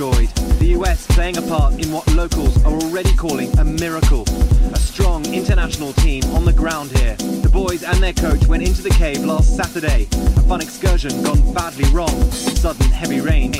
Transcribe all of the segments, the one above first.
they're. The US playing a part in what locals are already calling a miracle. A strong international team on the ground here. The boys and their coach went into the cave last Saturday. A fun excursion gone badly wrong. Sudden heavy rain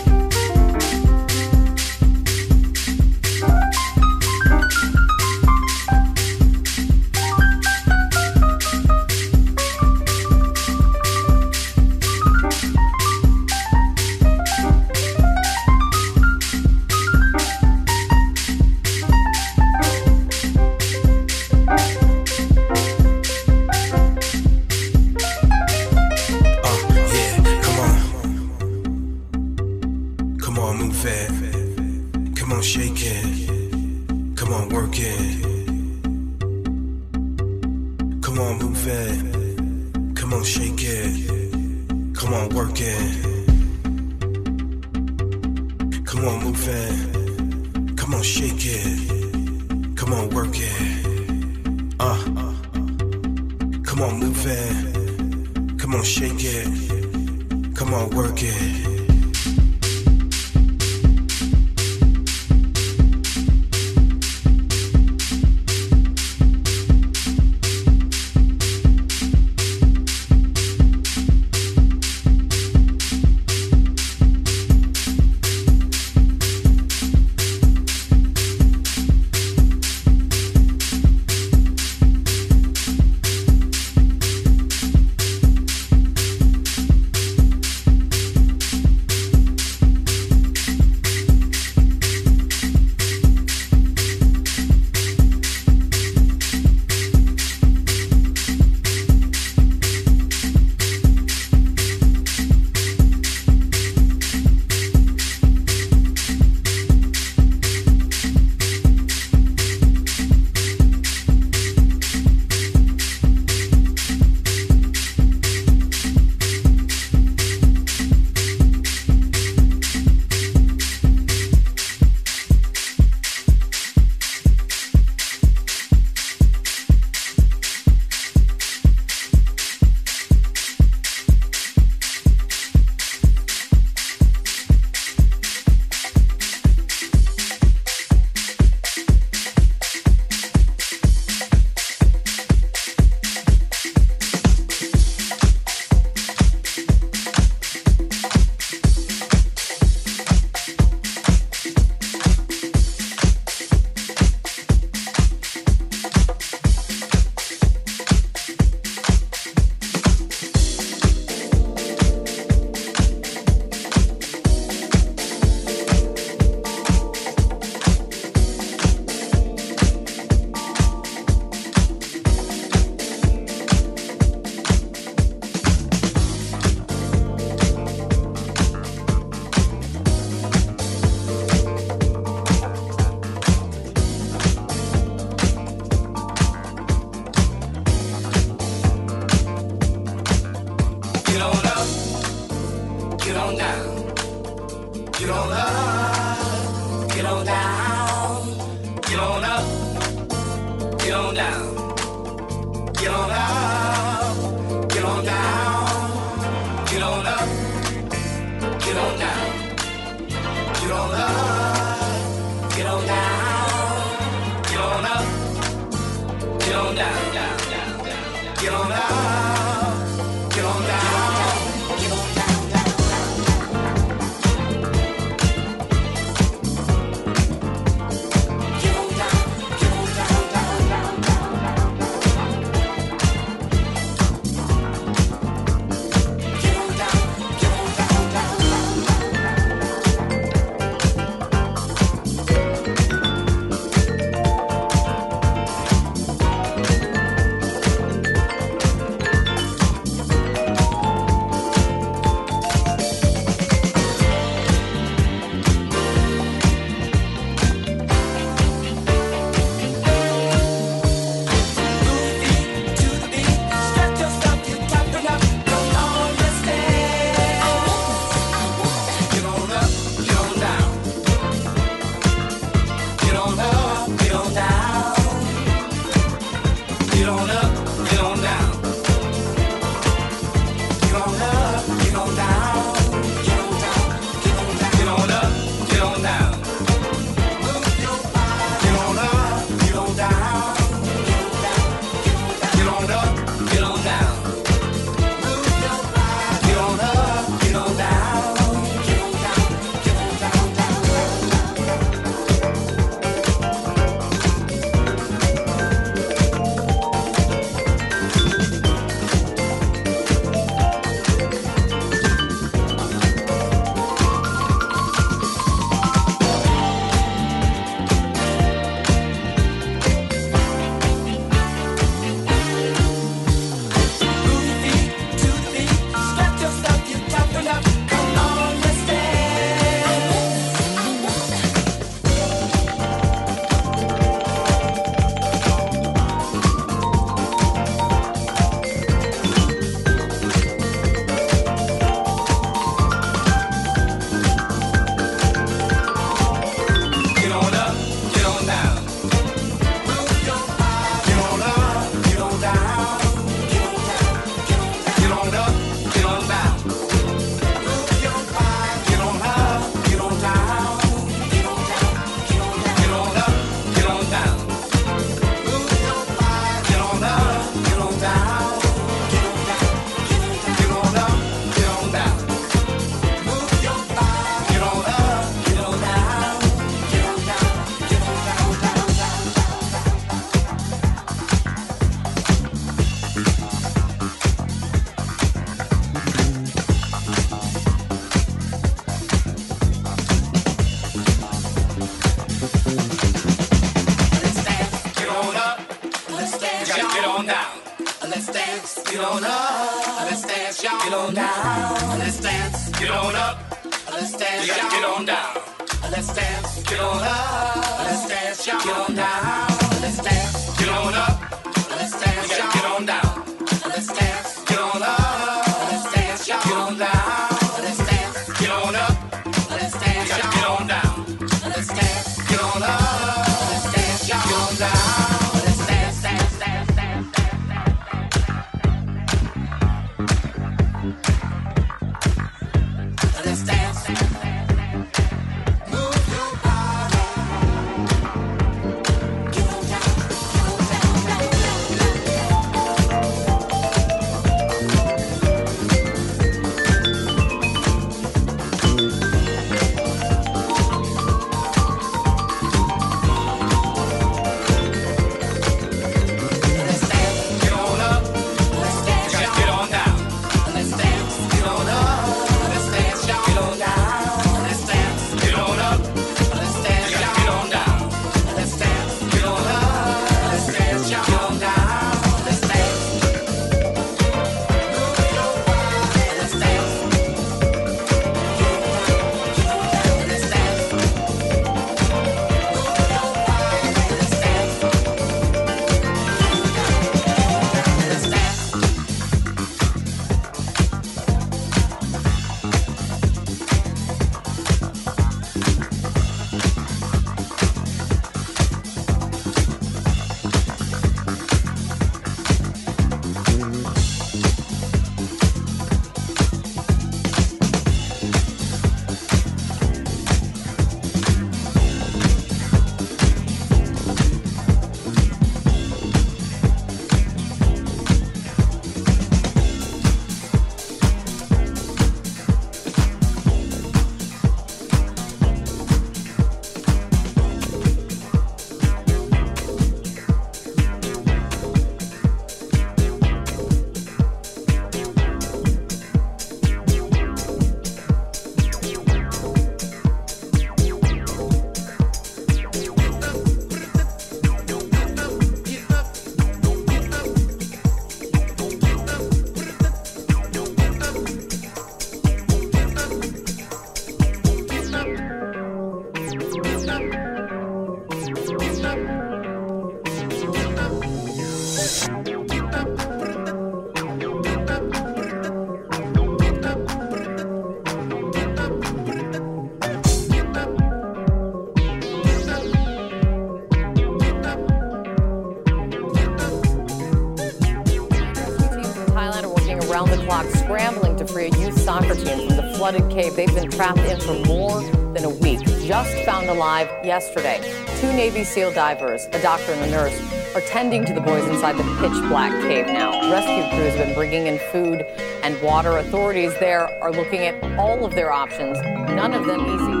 trapped in for more than a week. Just found alive yesterday. Two Navy SEAL divers, a doctor and a nurse, are tending to the boys inside the pitch black cave now. Rescue crews have been bringing in food and water. Authorities there are looking at all of their options, none of them easy.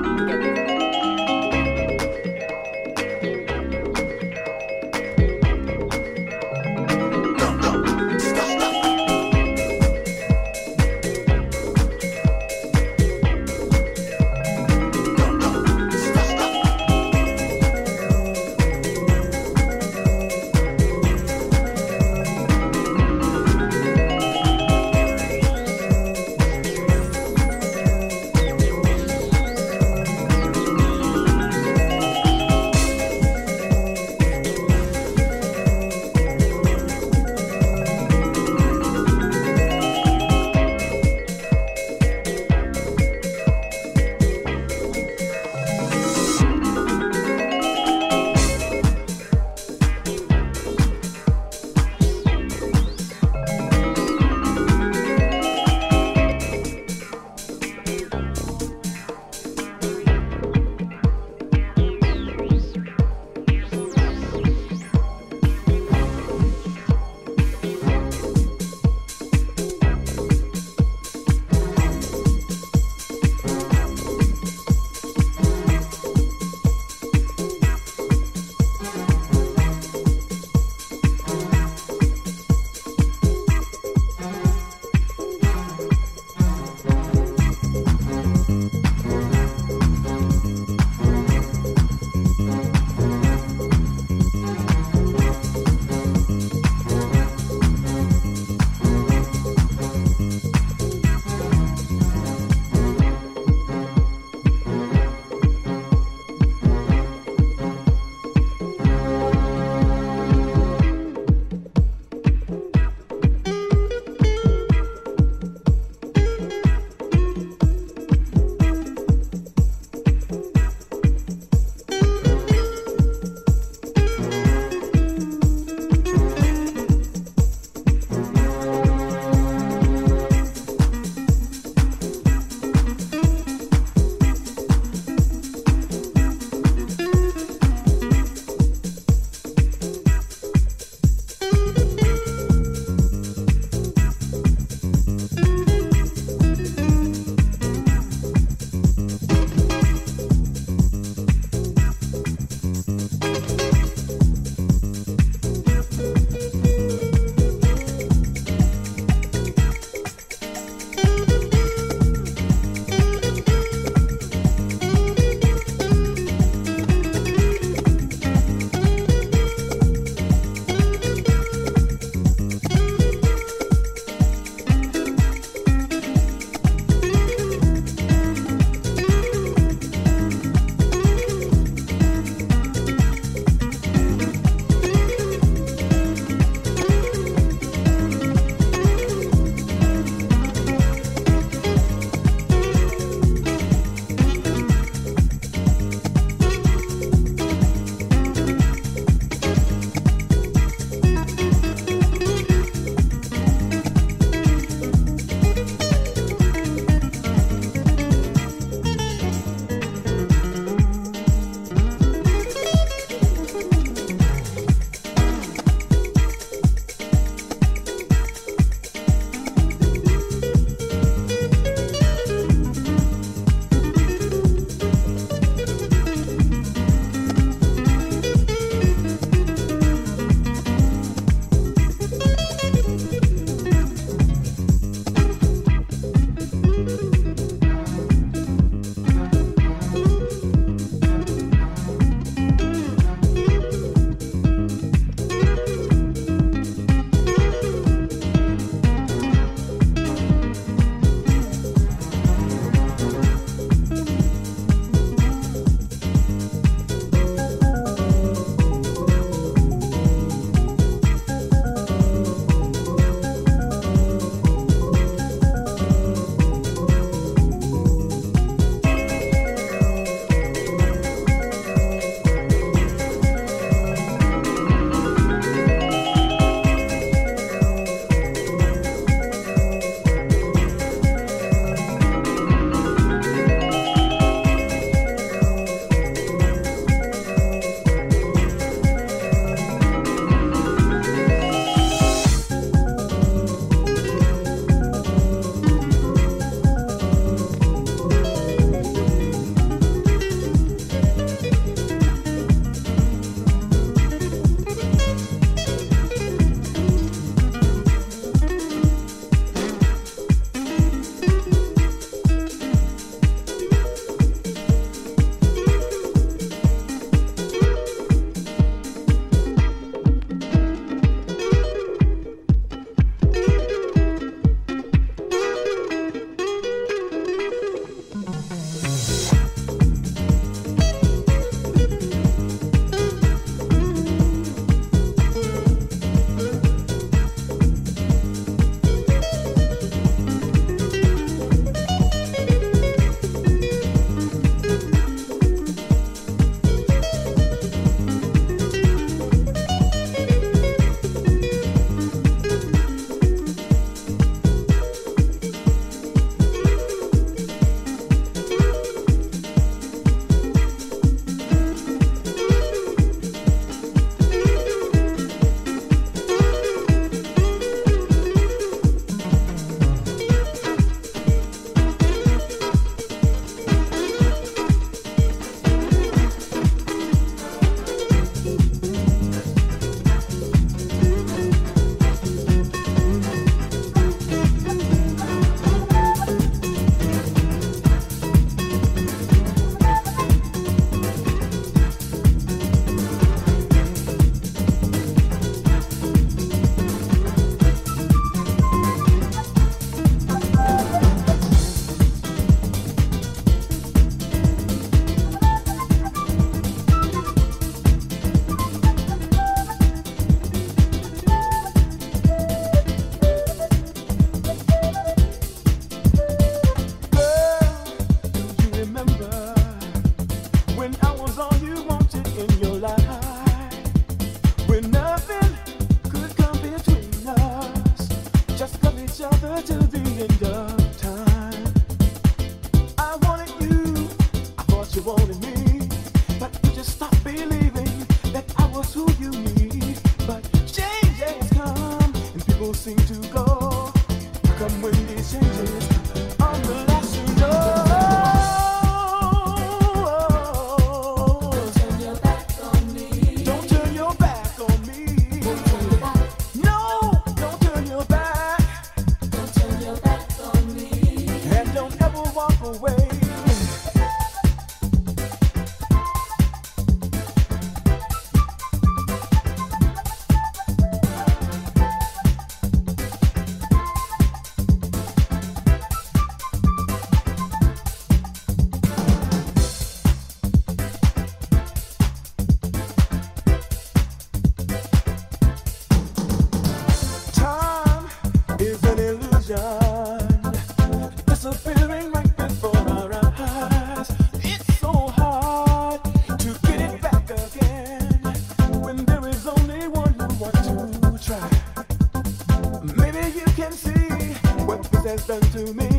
listen to me.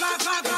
live, live.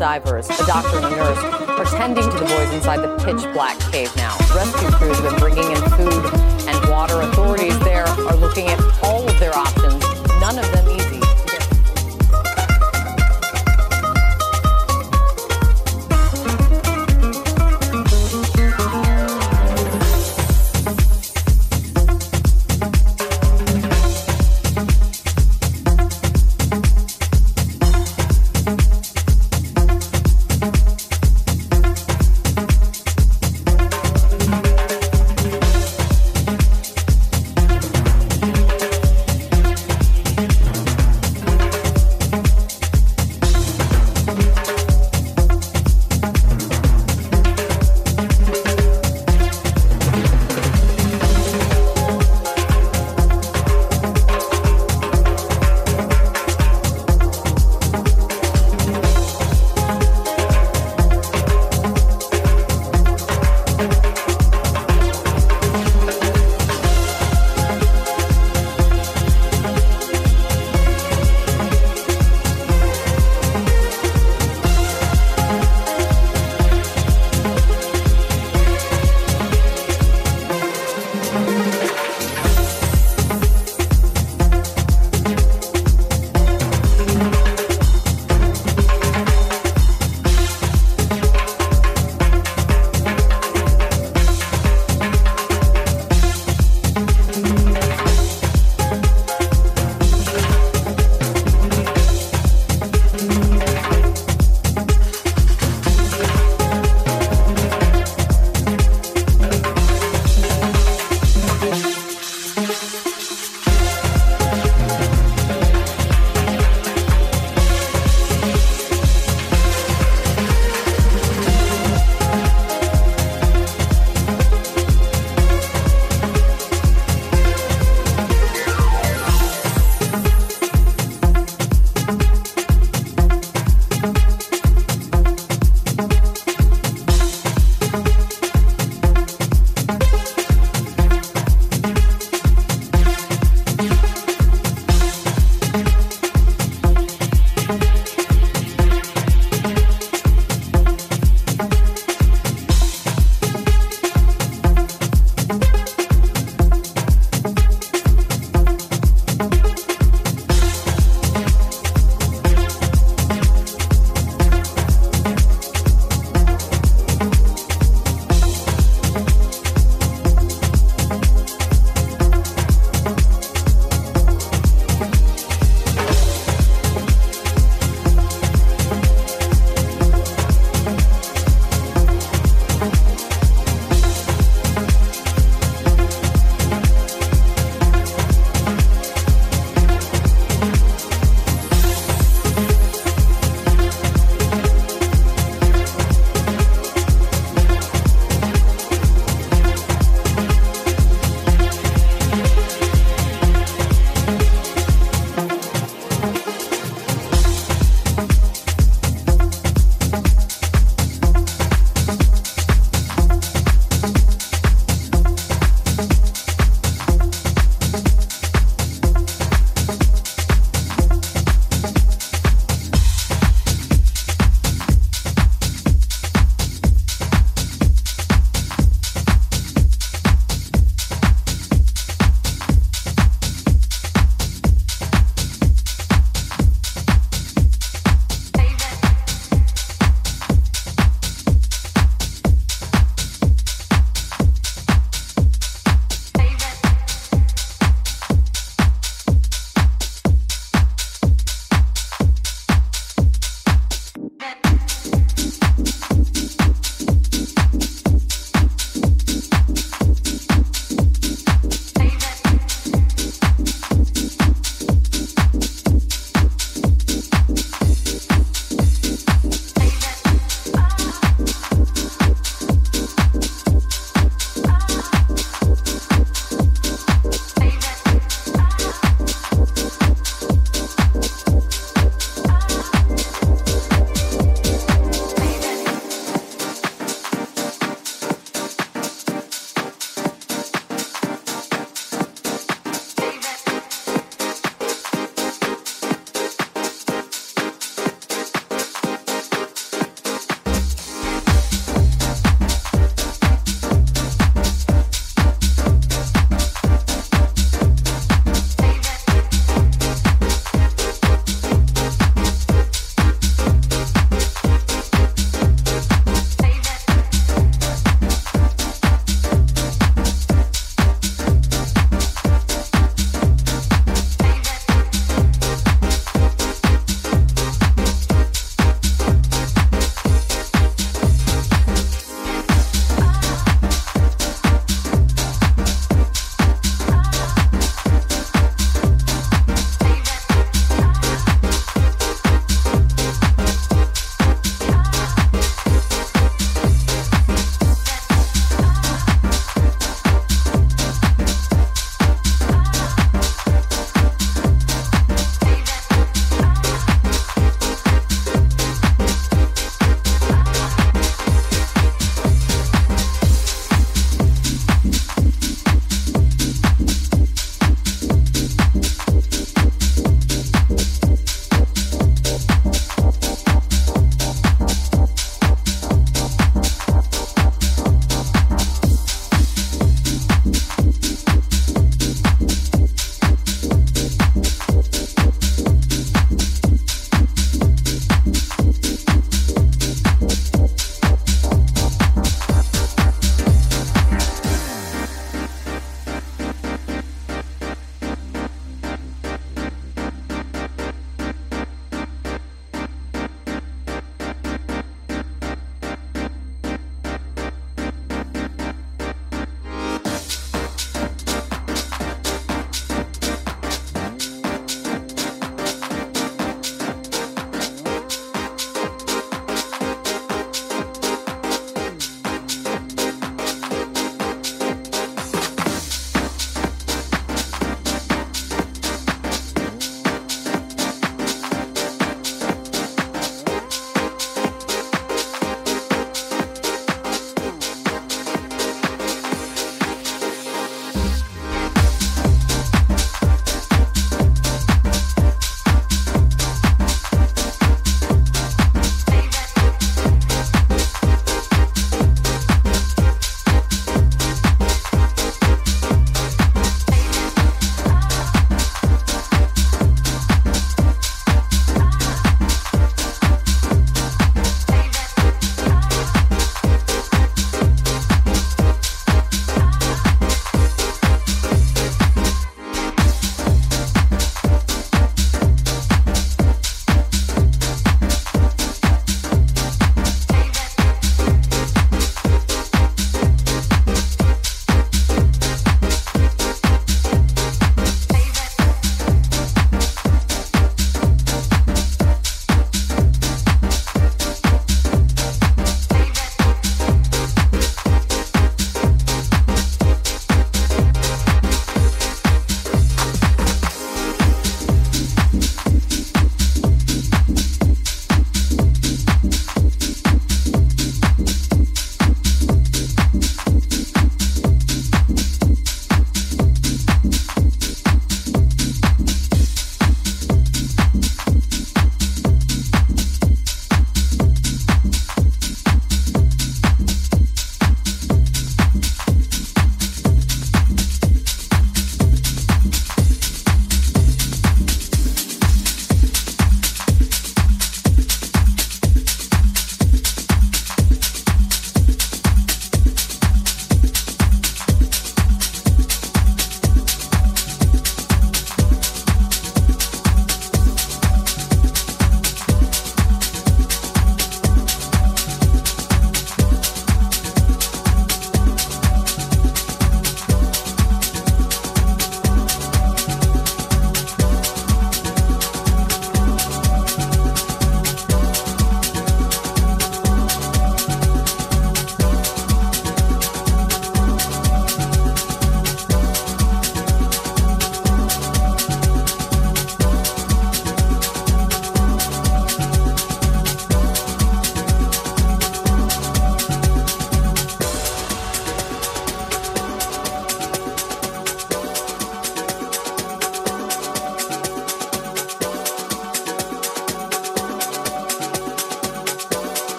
Divers, a doctor and a nurse, are tending to the boys inside the pitch black cave now. Rescue crews have been bringing in food and water. Authorities there are looking at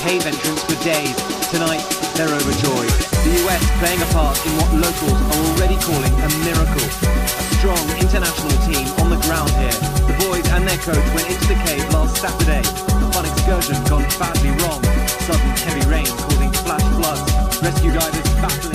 cave entrance for days. Tonight, they're overjoyed. The US playing a part in what locals are already calling a miracle. A strong international team on the ground here. The boys and their coach went into the cave last Saturday. A fun excursion gone badly wrong. Sudden heavy rain causing flash floods. Rescue divers battling.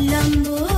lầm buồn